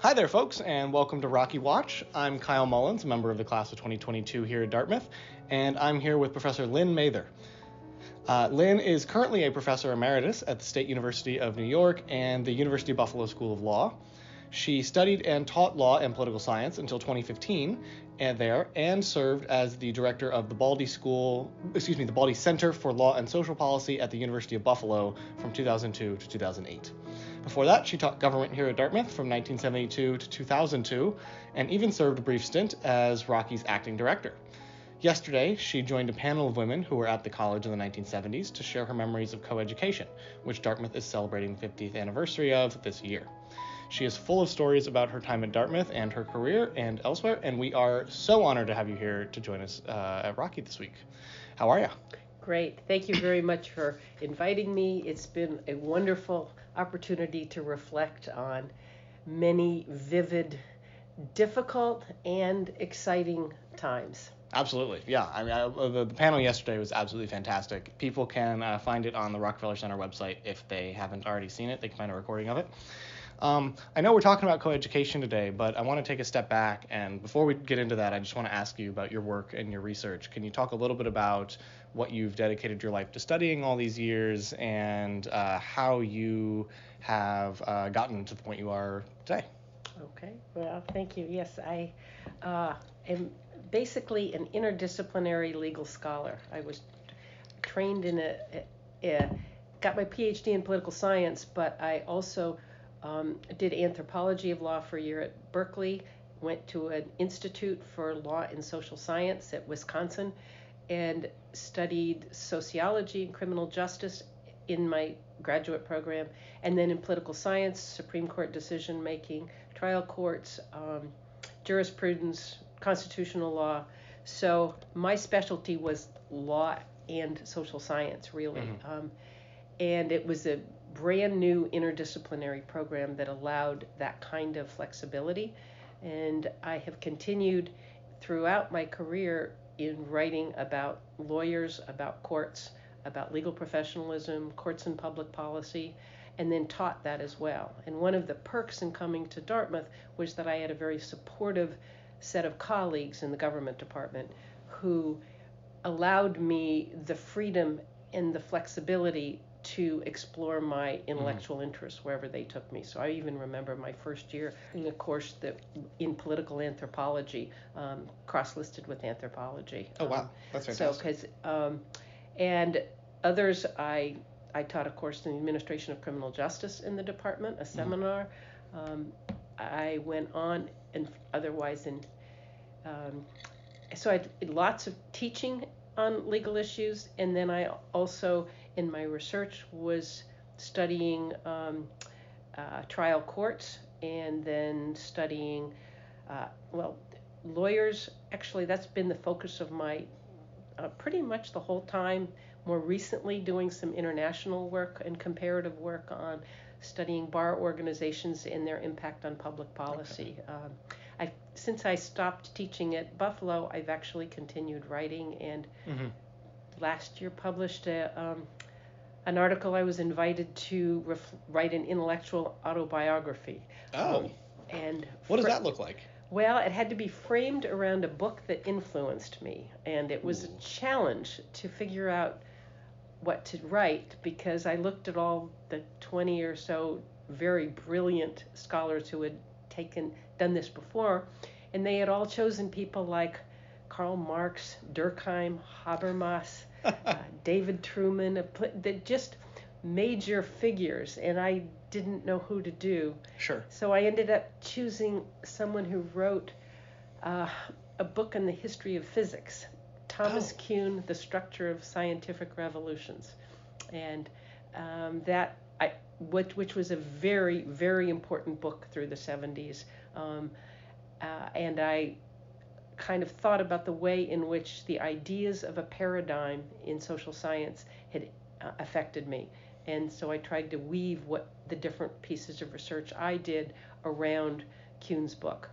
Hi there, folks, and welcome to Rocky Watch. I'm Kyle Mullins, a member of the class of 2022 here at Dartmouth, and I'm here with Professor Lynn Mather. Uh, Lynn is currently a professor emeritus at the State University of New York and the University of Buffalo School of Law. She studied and taught law and political science until 2015 and there and served as the director of the Baldy School, excuse me, the Baldy Center for Law and Social Policy at the University of Buffalo from 2002 to 2008. Before that, she taught government here at Dartmouth from 1972 to 2002 and even served a brief stint as Rocky's acting director. Yesterday, she joined a panel of women who were at the college in the 1970s to share her memories of coeducation, which Dartmouth is celebrating the 50th anniversary of this year. She is full of stories about her time at Dartmouth and her career and elsewhere, and we are so honored to have you here to join us uh, at Rocky this week. How are you? Great. Thank you very much for inviting me. It's been a wonderful opportunity to reflect on many vivid, difficult, and exciting times. Absolutely, yeah. I mean, I, the, the, panel yesterday was absolutely fantastic. People can uh, find it on the Rockefeller Center website if they haven't already seen it. They can find a recording of it. Um, I know we're talking about coeducation today, but I want to take a step back. And before we get into that, I just want to ask you about your work and your research. Can you talk a little bit about what you've dedicated your life to studying all these years and uh, how you have uh, gotten to the point you are today? Okay, well, thank you. Yes, I uh, am basically an interdisciplinary legal scholar. I was trained in a, a, a got my PhD in political science, but I also um, did anthropology of law for a year at Berkeley, went to an institute for law and social science at Wisconsin, and studied sociology and criminal justice in my graduate program, and then in political science, Supreme Court decision making, trial courts, um, jurisprudence, constitutional law. So my specialty was law and social science, really. Mm-hmm. Um, and it was a brand new interdisciplinary program that allowed that kind of flexibility. And I have continued throughout my career in writing about lawyers, about courts, about legal professionalism, courts and public policy, and then taught that as well. And one of the perks in coming to Dartmouth was that I had a very supportive set of colleagues in the government department who allowed me the freedom and the flexibility to explore my mm-hmm. intellectual mm. interests wherever they took me. So I even remember my first year in a course that in political anthropology, um, cross-listed with anthropology. Oh wow, um, that's fantastic. So because um, and others I I taught a course in the administration of criminal justice in the department, a mm-hmm. seminar. Mm. I went on and otherwise in um, so I did lots of teaching on legal issues, and then I also in my research was studying um, uh, trial courts and then studying, uh, well, lawyers. Actually, that's been the focus of my uh, pretty much the whole time. More recently, doing some international work and comparative work on studying bar organizations and their impact on public policy. Okay. Um, I since I stopped teaching at Buffalo, I've actually continued writing and mm-hmm. last year published a um, an article I was invited to ref- write an intellectual autobiography. Oh. Um, and what does that look like? Well, it had to be framed around a book that influenced me, and it was Ooh. a challenge to figure out what to write because I looked at all the 20 or so very brilliant scholars who had taken done this before, and they had all chosen people like Karl Marx, Durkheim, Habermas, uh, David Truman, that just major figures, and I didn't know who to do. Sure. So I ended up choosing someone who wrote uh, a book on the history of physics, Thomas oh. Kuhn, The Structure of Scientific Revolutions, and um, that I which, which was a very very important book through the 70s, um, uh, and I kind of thought about the way in which the ideas of a paradigm in social science had uh, affected me. And so I tried to weave what the different pieces of research I did around Kuhn's book.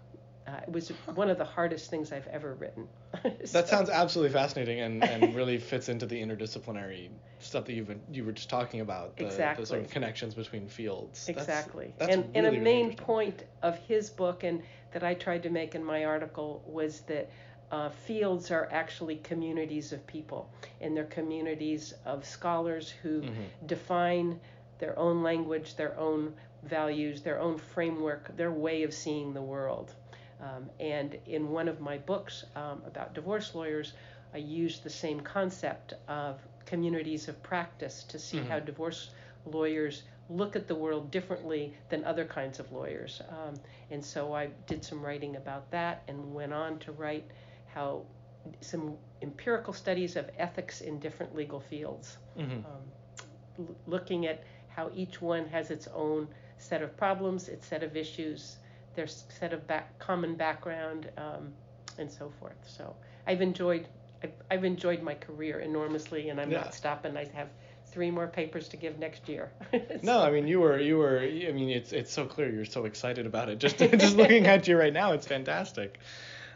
Uh, it was one of the hardest things I've ever written. so. That sounds absolutely fascinating and, and really fits into the interdisciplinary stuff that you've been, you were just talking about. The, Exactly. The sort of connections between fields. Exactly. That's, and really, and a really main point of his book and that I tried to make in my article was that uh, fields are actually communities of people, and they're communities of scholars who Mhm. define their own language, their own values, their own framework, their way of seeing the world. Um, and in one of my books um, about divorce lawyers, I used the same concept of communities of practice to see Mhm. how divorce lawyers look at the world differently than other kinds of lawyers. Um, and so I did some writing about that and went on to write how some empirical studies of ethics in different legal fields, Mhm. um, l- looking at how each one has its own set of problems, its set of issues, their set of back, common background, um, and so forth. So I've enjoyed I've, I've enjoyed my career enormously, and I'm Yeah. not stopping. I have three more papers to give next year. No, I mean you were you were I mean it's it's so clear you're so excited about it. Just just looking at you right now, it's fantastic.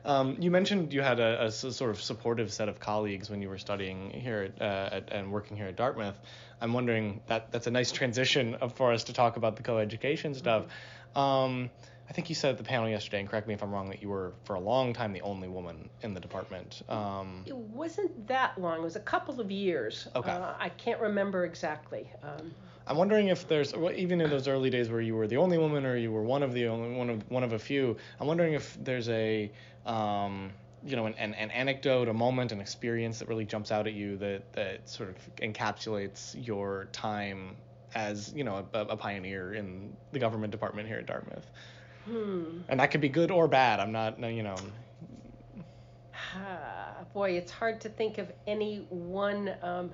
Um, you mentioned you had a sort of supportive set of colleagues when you were studying here at, uh, at, and working here at Dartmouth. I'm wondering that that's a nice transition for us to talk about the co-education stuff. Um, I think you said at the panel yesterday, and correct me if I'm wrong, that you were for a long time the only woman in the department. Um, It wasn't that long. It was a couple of years. Okay. Uh, I can't remember exactly. Um, I'm wondering if there's well, even in those early days where you were the only woman or you were one of the only one of one of a few. I'm wondering if there's a um, you know an, an, an anecdote, a moment, an experience that really jumps out at you that that sort of encapsulates your time as you know a, a pioneer in the government department here at Dartmouth. Hmm. And that could be good or bad. I'm not you know. Ah, boy, it's hard to think of any one um,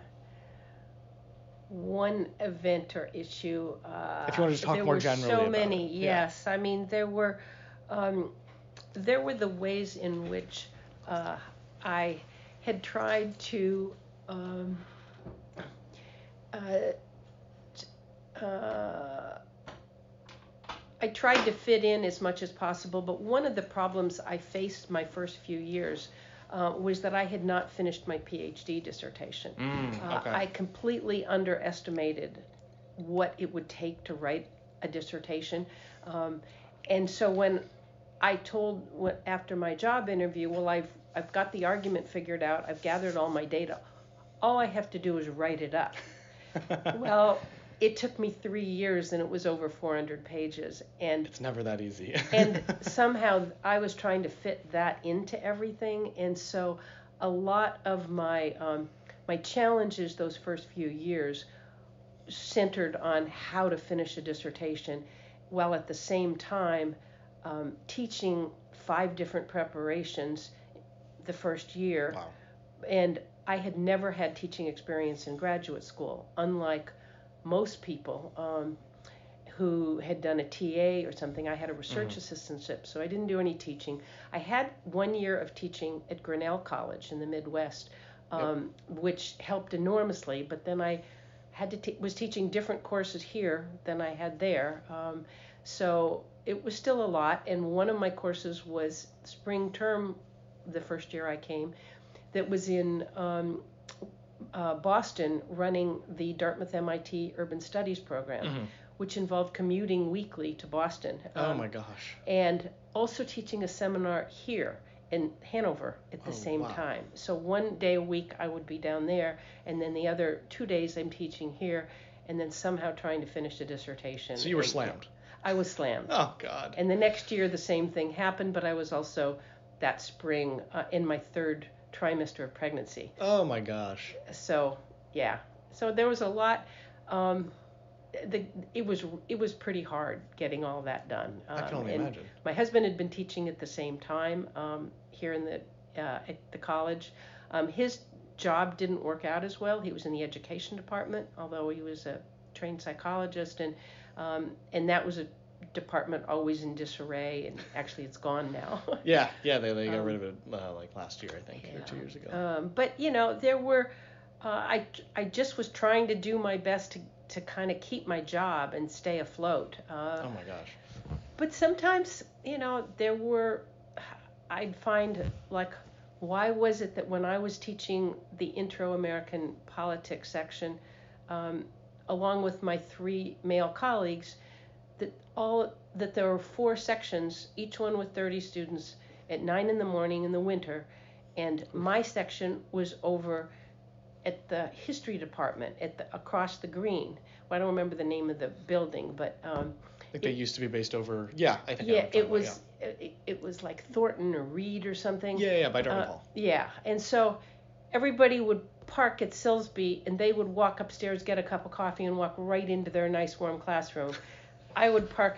one event or issue. Uh, If you wanna just talk there were so many. it, yeah. Yes, I mean there were um, there were the ways in which uh, I had tried to. Um, uh, uh, I tried to fit in as much as possible, but one of the problems I faced my first few years uh, was that I had not finished my PhD dissertation. Mm, Uh. I completely underestimated what it would take to write a dissertation. Um, and so when I told what, after my job interview, well, I've I've got the argument figured out. I've gathered all my data. All I have to do is write it up. well, it took me three years, and it was over 400 pages. And it's never that easy. and somehow I was trying to fit that into everything, and so a lot of my um, my challenges those first few years centered on how to finish a dissertation, while at the same time um, teaching five different preparations the first year, wow. and I had never had teaching experience in graduate school, unlike most people um, who had done a TA or something. I had a research assistantship, so I didn't do any teaching. I had one year of teaching at Grinnell College in the Midwest, um, which helped enormously. But then I had to te- was teaching different courses here than I had there, um, so it was still a lot. And one of my courses was spring term, the first year I came, that was in um, uh, Boston running the Dartmouth MIT Urban Studies program, Mhm. which involved commuting weekly to Boston. Oh um, my gosh. And also teaching a seminar here in Hanover at the Oh, same wow. time. So one day a week I would be down there, and then the other two days I'm teaching here, and then somehow trying to finish a dissertation. So you were And slammed. I was slammed. Oh God. And the next year, the same thing happened, but I was also that spring uh, in my third trimester of pregnancy. Oh my gosh. So yeah, so there was a lot. Um, the it was it was pretty hard getting all that done. Um, I can only and imagine. My husband had been teaching at the same time um, here in the uh, at the college. Um, his job didn't work out as well. He was in the education department, although he was a trained psychologist, and um, and that was a department always in disarray. And actually, it's gone now. Yeah, yeah, they, they got Um, rid of it uh, like last year, I think, or two years ago. Um, but you know, there were. Uh, I I just was trying to do my best to to kind of keep my job and stay afloat. Uh, oh my gosh. But sometimes, you know, there were. I'd find like why was it that when I was teaching the Intro American Politics section, um, along with my three male colleagues, all that there were four sections, each one with 30 students, at nine in the morning in the winter, and my section was over at the history department at the across the green. Well, I don't remember the name of the building, but um, I think they used to be based over. Yeah, I think. Yeah, it was about, it, it was like Thornton or Reed or something. Yeah, yeah, yeah by Dartmouth Uh, Hall. yeah, and so everybody would park at Silsby and they would walk upstairs, get a cup of coffee, and walk right into their nice warm classroom. I would park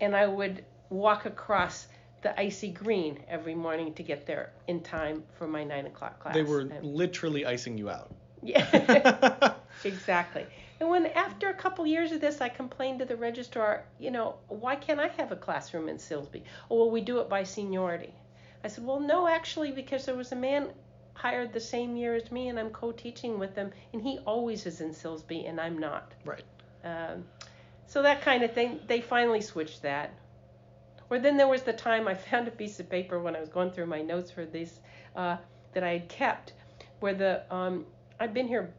and I would walk across the icy green every morning to get there in time for my nine o'clock class. They were And- literally icing you out. yeah, exactly. And when after a couple years of this, I complained to the registrar, you know, why can't I have a classroom in Silsby? Oh, well, we do it by seniority. I said, well, no, actually, because there was a man hired the same year as me, and I'm co-teaching with him, and he always is in Silsby, and I'm not. Right. Um, so that kind of thing. They finally switched that. Or then there was the time I found a piece of paper when I was going through my notes for this uh, that I had kept, where the um, I'd been here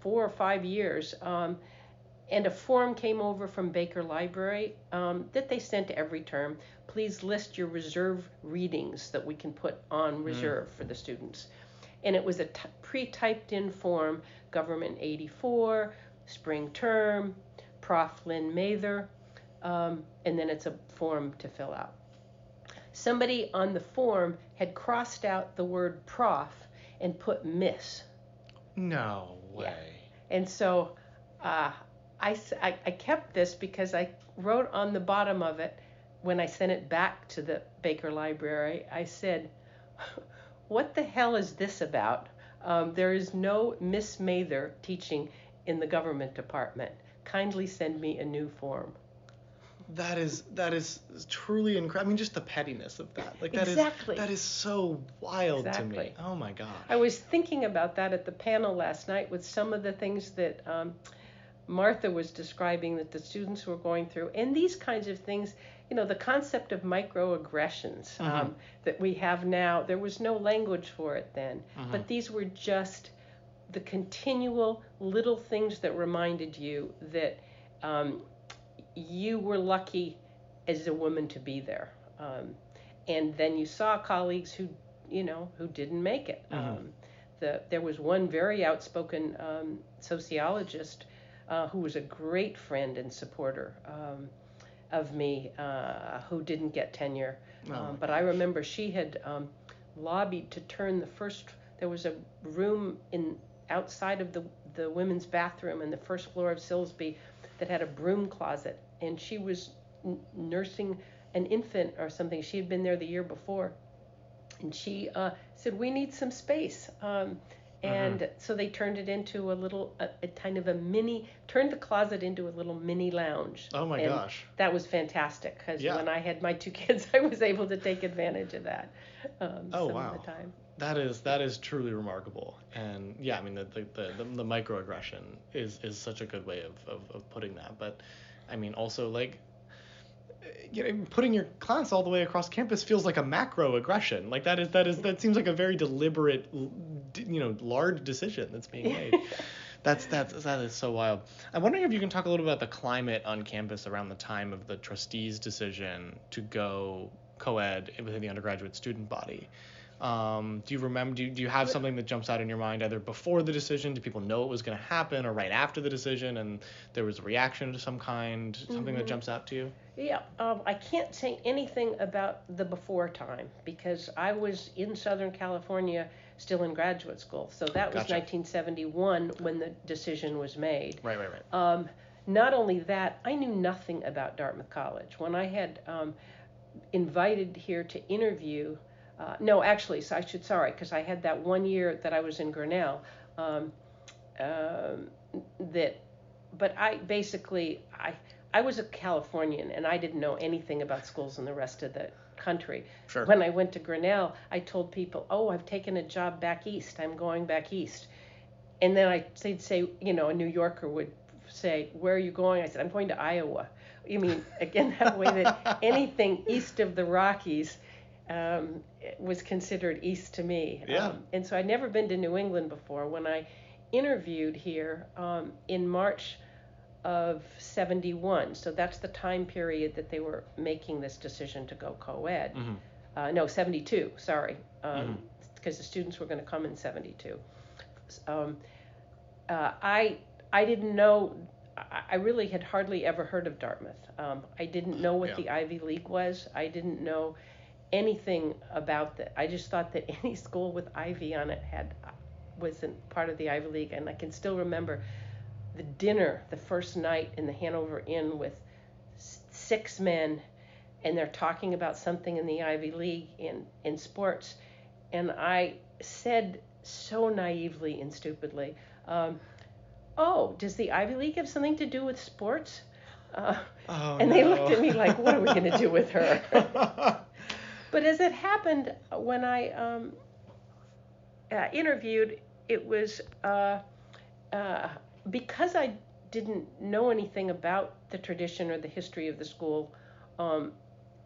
four or five years, um, and a form came over from Baker Library um, that they sent every term. Please list your reserve readings that we can put on reserve for the students. And it was a t- pre-typed in form, Government 84, spring term, Prof. Lynn Mather, um, and then it's a form to fill out. Somebody on the form had crossed out the word prof and put miss. No way. Yeah. And so uh, I, I- I kept this because I wrote on the bottom of it when I sent it back to the Baker Library, I said, What the hell is this about? Um, there is no Miss Mather teaching in the government department. Kindly send me a new form. That is that is truly incredible. I mean, just the pettiness of that. Like that is Exactly. that is so wild to me. Oh my god. I was thinking about that at the panel last night with some of the things that um, Martha was describing that the students were going through, and these kinds of things. You know, the concept of microaggressions um, that we have now. There was no language for it then, but these were just the continual little things that reminded you that um, you were lucky as a woman to be there. Um, and then you saw colleagues who, you know, who didn't make it. Um, the, there was one very outspoken um, sociologist uh, who was a great friend and supporter um, of me uh, who didn't get tenure. Oh. Um, but I remember she had um, lobbied to turn the first. There was a room in outside of the the women's bathroom in the first floor of Silsby that had a broom closet, and she was n- nursing an infant or something. She had been there the year before, and she uh, said, "We need some space." Um, and so they turned it into a little, a, a kind of a mini, turned the closet into a little mini lounge. Oh my And gosh. That was fantastic because Yeah. when I had my two kids, I was able to take advantage of that um, Oh, some wow. of the time. That is that is truly remarkable. And yeah, I mean the the, the, the, the microaggression is is such a good way of, of, of putting that. But I mean also like you know, putting your class all the way across campus feels like a macro aggression. Like that is that is that seems like a very deliberate, you know, large decision that's being made. That's that's that is so wild. I'm wondering if you can talk a little about the climate on campus around the time of the trustees' decision to go co-ed within the undergraduate student body. Um, do you remember? Do you, do you have something that jumps out in your mind either before the decision? Do people know it was going to happen, or right after the decision, and there was a reaction of some kind? Something that jumps out to you? Yeah, um, I can't say anything about the before time because I was in Southern California still in graduate school. So that was Gotcha. 1971 when the decision was made. Right, right, right. Um, not only that, I knew nothing about Dartmouth College. When I had um, invited here to interview, uh, no, actually, so I should sorry, because I had that one year that I was in Grinnell. Um, um, that, but I basically I I was a Californian and I didn't know anything about schools in the rest of the country. Sure. When I went to Grinnell, I told people, "Oh, I've taken a job back east. I'm going back east." And then I they'd say, you know, a New Yorker would say, "Where are you going?" I said, "I'm going to Iowa." You mean again that way that anything east of the Rockies um, was considered east to me. Yeah. Um, and so I'd never been to New England before. When I interviewed here um, in March of 71, so that's the time period that they were making this decision to go co ed. Mhm. Uh, no, 72, sorry, because the students were going to come in 72. Um, uh, I I didn't know. I I really had hardly ever heard of Dartmouth. Um, I didn't know what Yeah. the Ivy League was. I didn't know anything about that. I just thought that any school with Ivy on it had wasn't part of the Ivy League, and I can still remember the dinner the first night in the Hanover Inn with six men, and they're talking about something in the Ivy League in in sports, and I said so naively and stupidly, um, "Oh, does the Ivy League have something to do with sports?" Uh, Oh, and they looked at me like, "What are we going to do with her?" But as it happened, when I um, uh, interviewed, it was uh, uh, because I didn't know anything about the tradition or the history of the school um,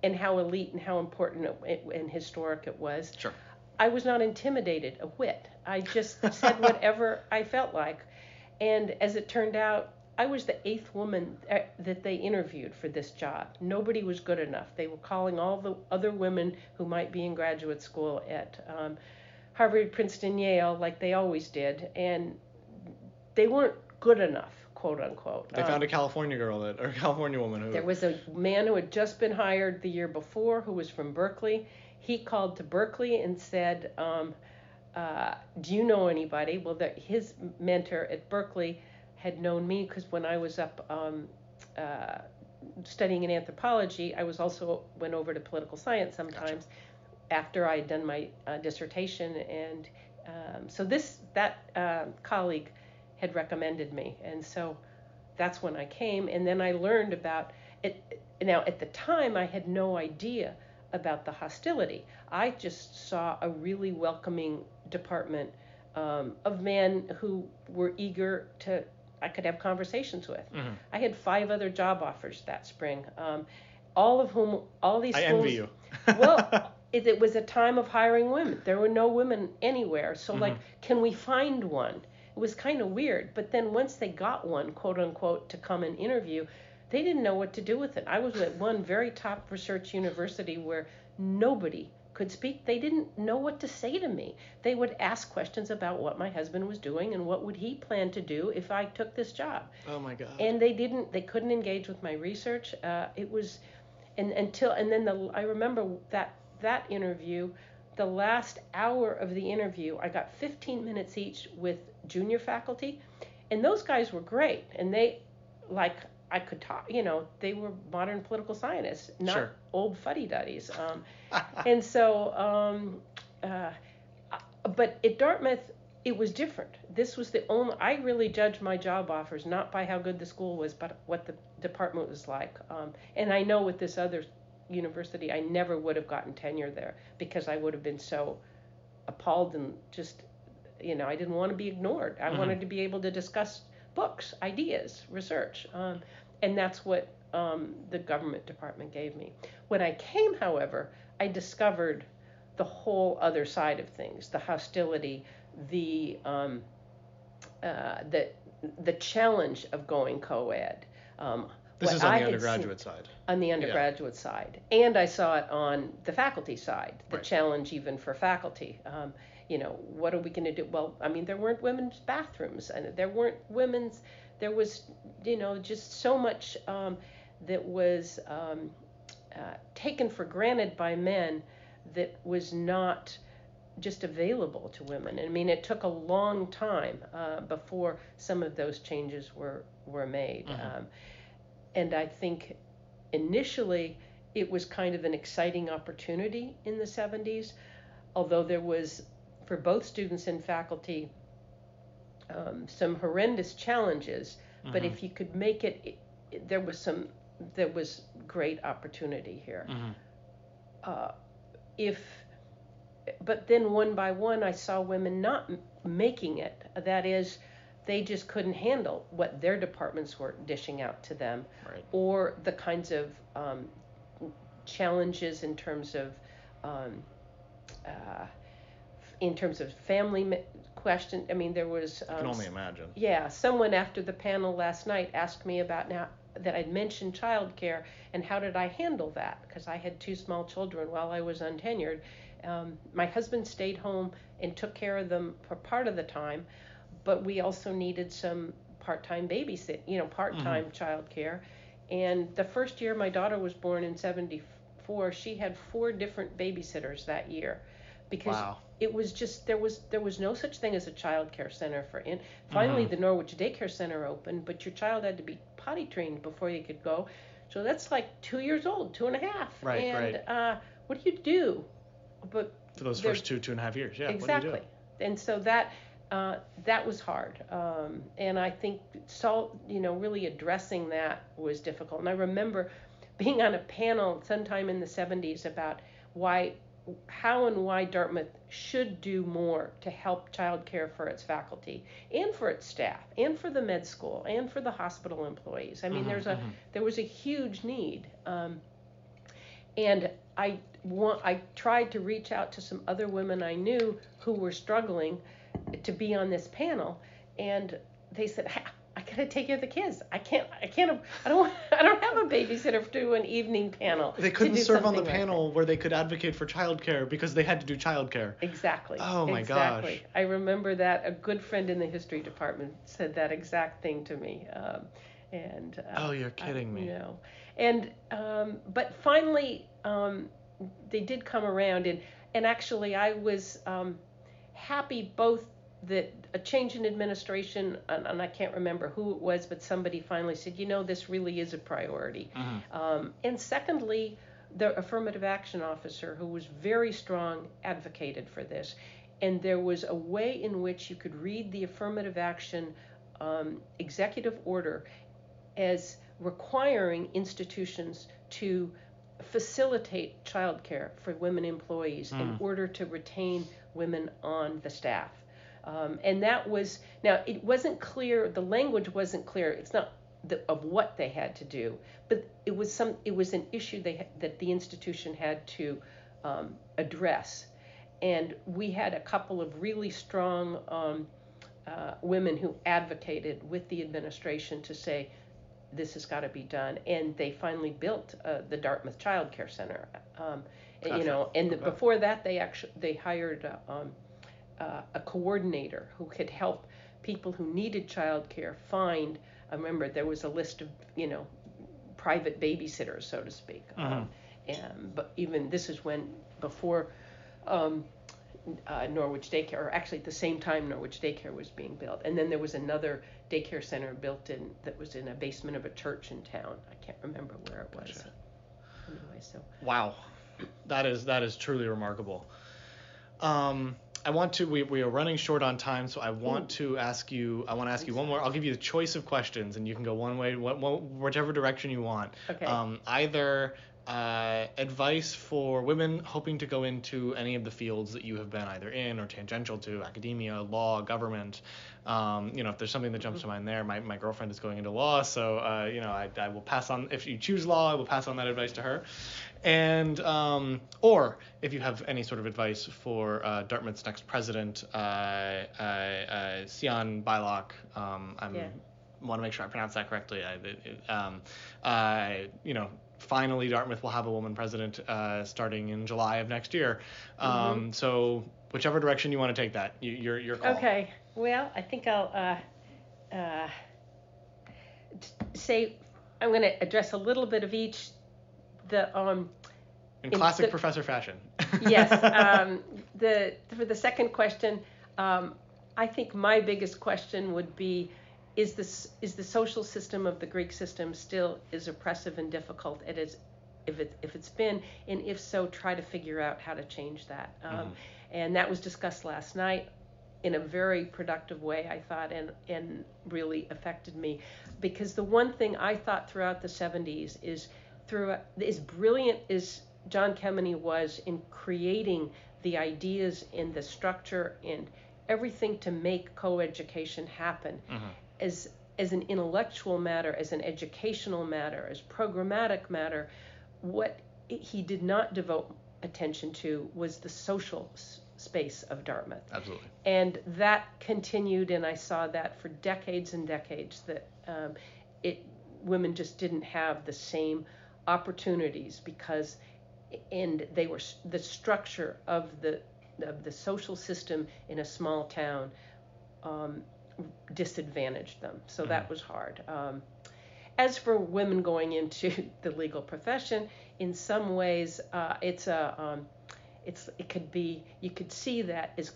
and how elite and how important it, and historic it was. Sure. I was not intimidated a whit. I just said whatever I felt like. And as it turned out, I was the eighth woman that they interviewed for this job. Nobody was good enough. They were calling all the other women who might be in graduate school at um, Harvard, Princeton, Yale, like they always did, and they weren't good enough, quote unquote. They Um, found a California girl that, or a California woman who. there was a man who had just been hired the year before who was from Berkeley. He called to Berkeley and said, um, uh, Do you know anybody? Well, the, his mentor at Berkeley had known me because when I was up um, uh, studying in anthropology, I was also went over to political science sometimes after I had done my uh, dissertation. And um, so this that uh, colleague had recommended me. And so that's when I came, and then I learned about it. Now, at the time, I had no idea about the hostility. I just saw a really welcoming department um, of men who were eager to. I could have conversations with. Mhm. I had five other job offers that spring, um, all of whom, all these I schools. envy you. well, it, it was a time of hiring women. There were no women anywhere. So, like, Mhm. can we find one? It was kind of weird. But then once they got one, quote unquote, to come and interview, they didn't know what to do with it. I was at one very top research university where nobody could speak. They didn't know what to say to me. They would ask questions about what my husband was doing and what would he plan to do if I took this job oh my God. and they didn't they couldn't engage with my research uh, it was and until and then the i remember that that interview the last hour of the interview i got 15 minutes each with junior faculty and those guys were great and they like i could talk you know they were modern political scientists not Sure. old fuddy-duddies um, and so um, uh, but at Dartmouth, it was different. This was the only. I really judged my job offers not by how good the school was, but what the department was like. Um, and I know with this other university, I never would have gotten tenure there because I would have been so appalled and just, you know, I didn't want to be ignored. I Mhm. wanted to be able to discuss books, ideas, research, um, and that's what um, the government department gave me. When I came, however, I discovered the whole other side of things the hostility the um, uh, the the challenge of going co-ed um, this is on I the undergraduate side. on the undergraduate side and i saw it on the faculty side the Right. challenge even for faculty um, you know what are we going to do well i mean there weren't women's bathrooms and there weren't women's there was you know just so much um, that was um, uh, taken for granted by men that was not just available to women. I mean, it took a long time uh, before some of those changes were were made, Mhm. um, and I think initially it was kind of an exciting opportunity in the 70s, although there was for both students and faculty um, some horrendous challenges. But Mhm. if you could make it, it, it- there was some there was great opportunity here Mhm. uh, if but then one by one i saw women not m- making it that is they just couldn't handle what their departments were dishing out to them Right. or the kinds of um, challenges in terms of um, uh, in terms of family question. I mean, there was. Um, I can only imagine. Yeah, someone after the panel last night asked me about now that I'd mentioned childcare and how did I handle that because I had two small children while I was untenured. Um, my husband stayed home and took care of them for part of the time, but we also needed some part-time babysit, you know, part-time mm-hmm. childcare. And the first year my daughter was born in 74, she had four different babysitters that year because wow. It was just there was there was no such thing as a child care center for in finally mm-hmm. the Norwich daycare center opened but your child had to be potty trained before you could go. So that's like two years old two and a half. Right and right. Uh, what do you do? But for those first two two and a half years yeah exactly. And so that uh, that was hard um, and I think so you know really addressing that was difficult. And I remember being on a panel sometime in the 70s about why how and why Dartmouth should do more to help childcare for its faculty and for its staff and for the med school and for the hospital employees. I mean, mm-hmm, there's a mm-hmm. there was a huge need, um, and I want I tried to reach out to some other women I knew who were struggling to be on this panel, and they said, gotta take care of the kids. I can't. I can't. I don't. I don't have a babysitter to do an evening panel. They couldn't serve on the like panel that. where they could advocate for childcare because they had to do childcare. Exactly. Oh my exactly. gosh. I remember that a good friend in the history department said that exact thing to me. Um, and. Uh, oh, you're kidding I, me. You know, and um, but finally um, they did come around and and actually I was um, happy both that a change in administration, and, and, I can't remember who it was, but somebody finally said, you know, this really is a priority. Mm-hmm. Um, and secondly, the affirmative action officer, who was very strong, advocated for this. And there was a way in which you could read the affirmative action um, executive order as requiring institutions to facilitate childcare for women employees mm. in order to retain women on the staff. Um, and that was now it wasn't clear. The language wasn't clear. It's not the, of what they had to do, but it was some. It was an issue they that the institution had to um, address, and we had a couple of really strong um, uh, women who advocated with the administration to say this has got to be done, and they finally built uh, the Dartmouth Child Care Center. Um, gotcha. You know, and okay. before that, they actually they hired. Uh, um, uh, a coordinator who could help people who needed childcare find. I remember there was a list of you know private babysitters, so to speak. Mm-hmm. Um, and but even this is when before um, uh, Norwich Daycare, or actually at the same time Norwich Daycare was being built, and then there was another daycare center built in that was in a basement of a church in town. I can't remember where it was. Gotcha. Anyway, so. Wow, that is that is truly remarkable. Um, I want to. We, we are running short on time, so I want Ooh. to ask you. I want to ask you one more. I'll give you the choice of questions, and you can go one way, whichever direction you want. Okay. Um, either uh, advice for women hoping to go into any of the fields that you have been either in or tangential to academia, law, government. Um, you know, if there's something that jumps mm-hmm. to mind there, my, my girlfriend is going into law, so uh, you know, I, I will pass on. If you choose law, I will pass on that advice to her and um, or if you have any sort of advice for uh, Dartmouth's next president, uh, uh, uh Sian Beilock. Um, I yeah. want to make sure I pronounce that correctly. I, it, um, uh, you know, finally Dartmouth will have a woman president uh, starting in July of next year. Um, mm-hmm. So whichever direction you want to take that, you, your your call. Okay. Well, I think I'll say I'm going to address a little bit of each the um in classic the, professor fashion. yes. Um, the for the second question, um, I think my biggest question would be, is this is the social system of the Greek system still as oppressive and difficult it is, if it if it's been, and if so, try to figure out how to change that. Um, mm-hmm. And that was discussed last night in a very productive way, I thought, and and really affected me, because the one thing I thought throughout the 70s is through as brilliant as John Kemeny was in creating the ideas in the structure and everything to make co-education happen mm-hmm. as as an intellectual matter, as an educational matter, as programmatic matter, what he did not devote attention to was the social s- space of Dartmouth. Absolutely. And that continued, and I saw that for decades and decades that um, it women just didn't have the same opportunities because and they were the structure of the of the social system in a small town um, disadvantaged them. So mm-hmm. that was hard. Um, as for women going into the legal profession, in some ways, uh, it's a um, it's it could be you could see that is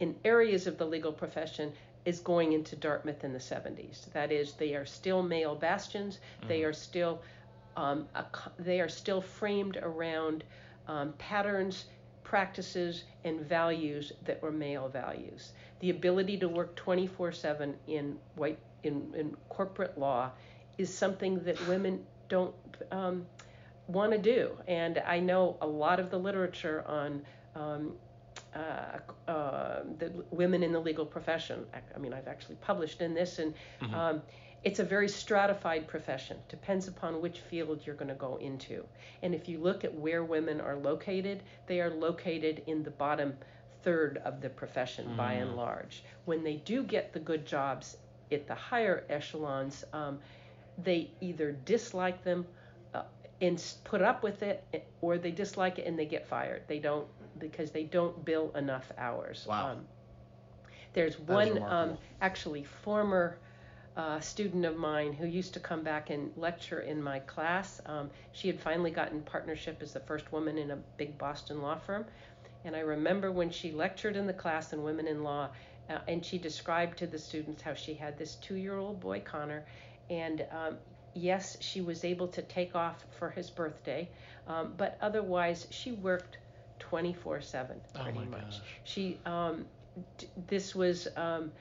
in areas of the legal profession is going into Dartmouth in the 70s. That is, they are still male bastions. Mm-hmm. They are still um, a, they are still framed around um, patterns, practices, and values that were male values. The ability to work 24/7 in white in, in corporate law is something that women don't um, want to do. And I know a lot of the literature on um, uh, uh, the women in the legal profession. I, mean, I've actually published in this, and mm-hmm. It's a very stratified profession. Depends upon which field you're going to go into. And if you look at where women are located, they are located in the bottom third of the profession mm. by and mm. large. When they do get the good jobs at the higher echelons, um, they either dislike them uh, and put up with it, or they dislike it and they get fired. They don't because they don't bill enough hours. Wow. Um, there's one um, actually former uh, student of mine who used to come back and lecture in my class. Um, she had finally gotten partnership as the first woman in a big Boston law firm. And I remember when she lectured in the class in Women in Law, uh, and she described to the students how she had this two year old boy, Connor, and um, yes, she was able to take off for his birthday, um, but otherwise she worked 24 7 pretty oh much. Gosh. She, um, d- this was um,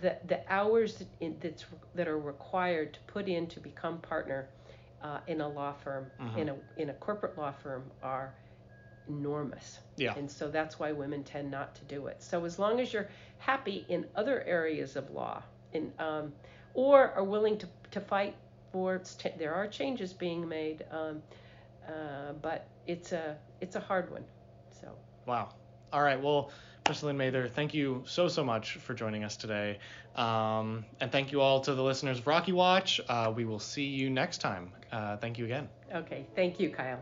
the, the hours that, in, that's, that are required to put in to become partner uh, in a law firm, mm-hmm. in, a, in a corporate law firm, are enormous. Yeah. And so that's why women tend not to do it. So as long as you're happy in other areas of law, in, um, or are willing to, to fight for, there are changes being made, um, uh, but it's a it's a hard one. So. Wow. All right. Well, Professor Mather, thank you so, so much for joining us today. Um, and thank you all to the listeners of Rocky Watch. Uh, we will see you next time. Uh, thank you again. Okay. Thank you, Kyle.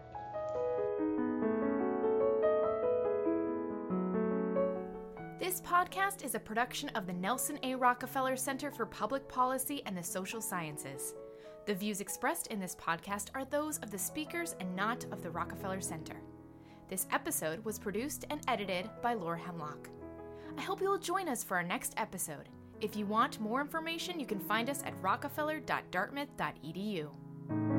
This podcast is a production of the Nelson A. Rockefeller Center for Public Policy and the Social Sciences. The views expressed in this podcast are those of the speakers and not of the Rockefeller Center. This episode was produced and edited by Laura Hemlock. I hope you will join us for our next episode. If you want more information, you can find us at rockefeller.dartmouth.edu.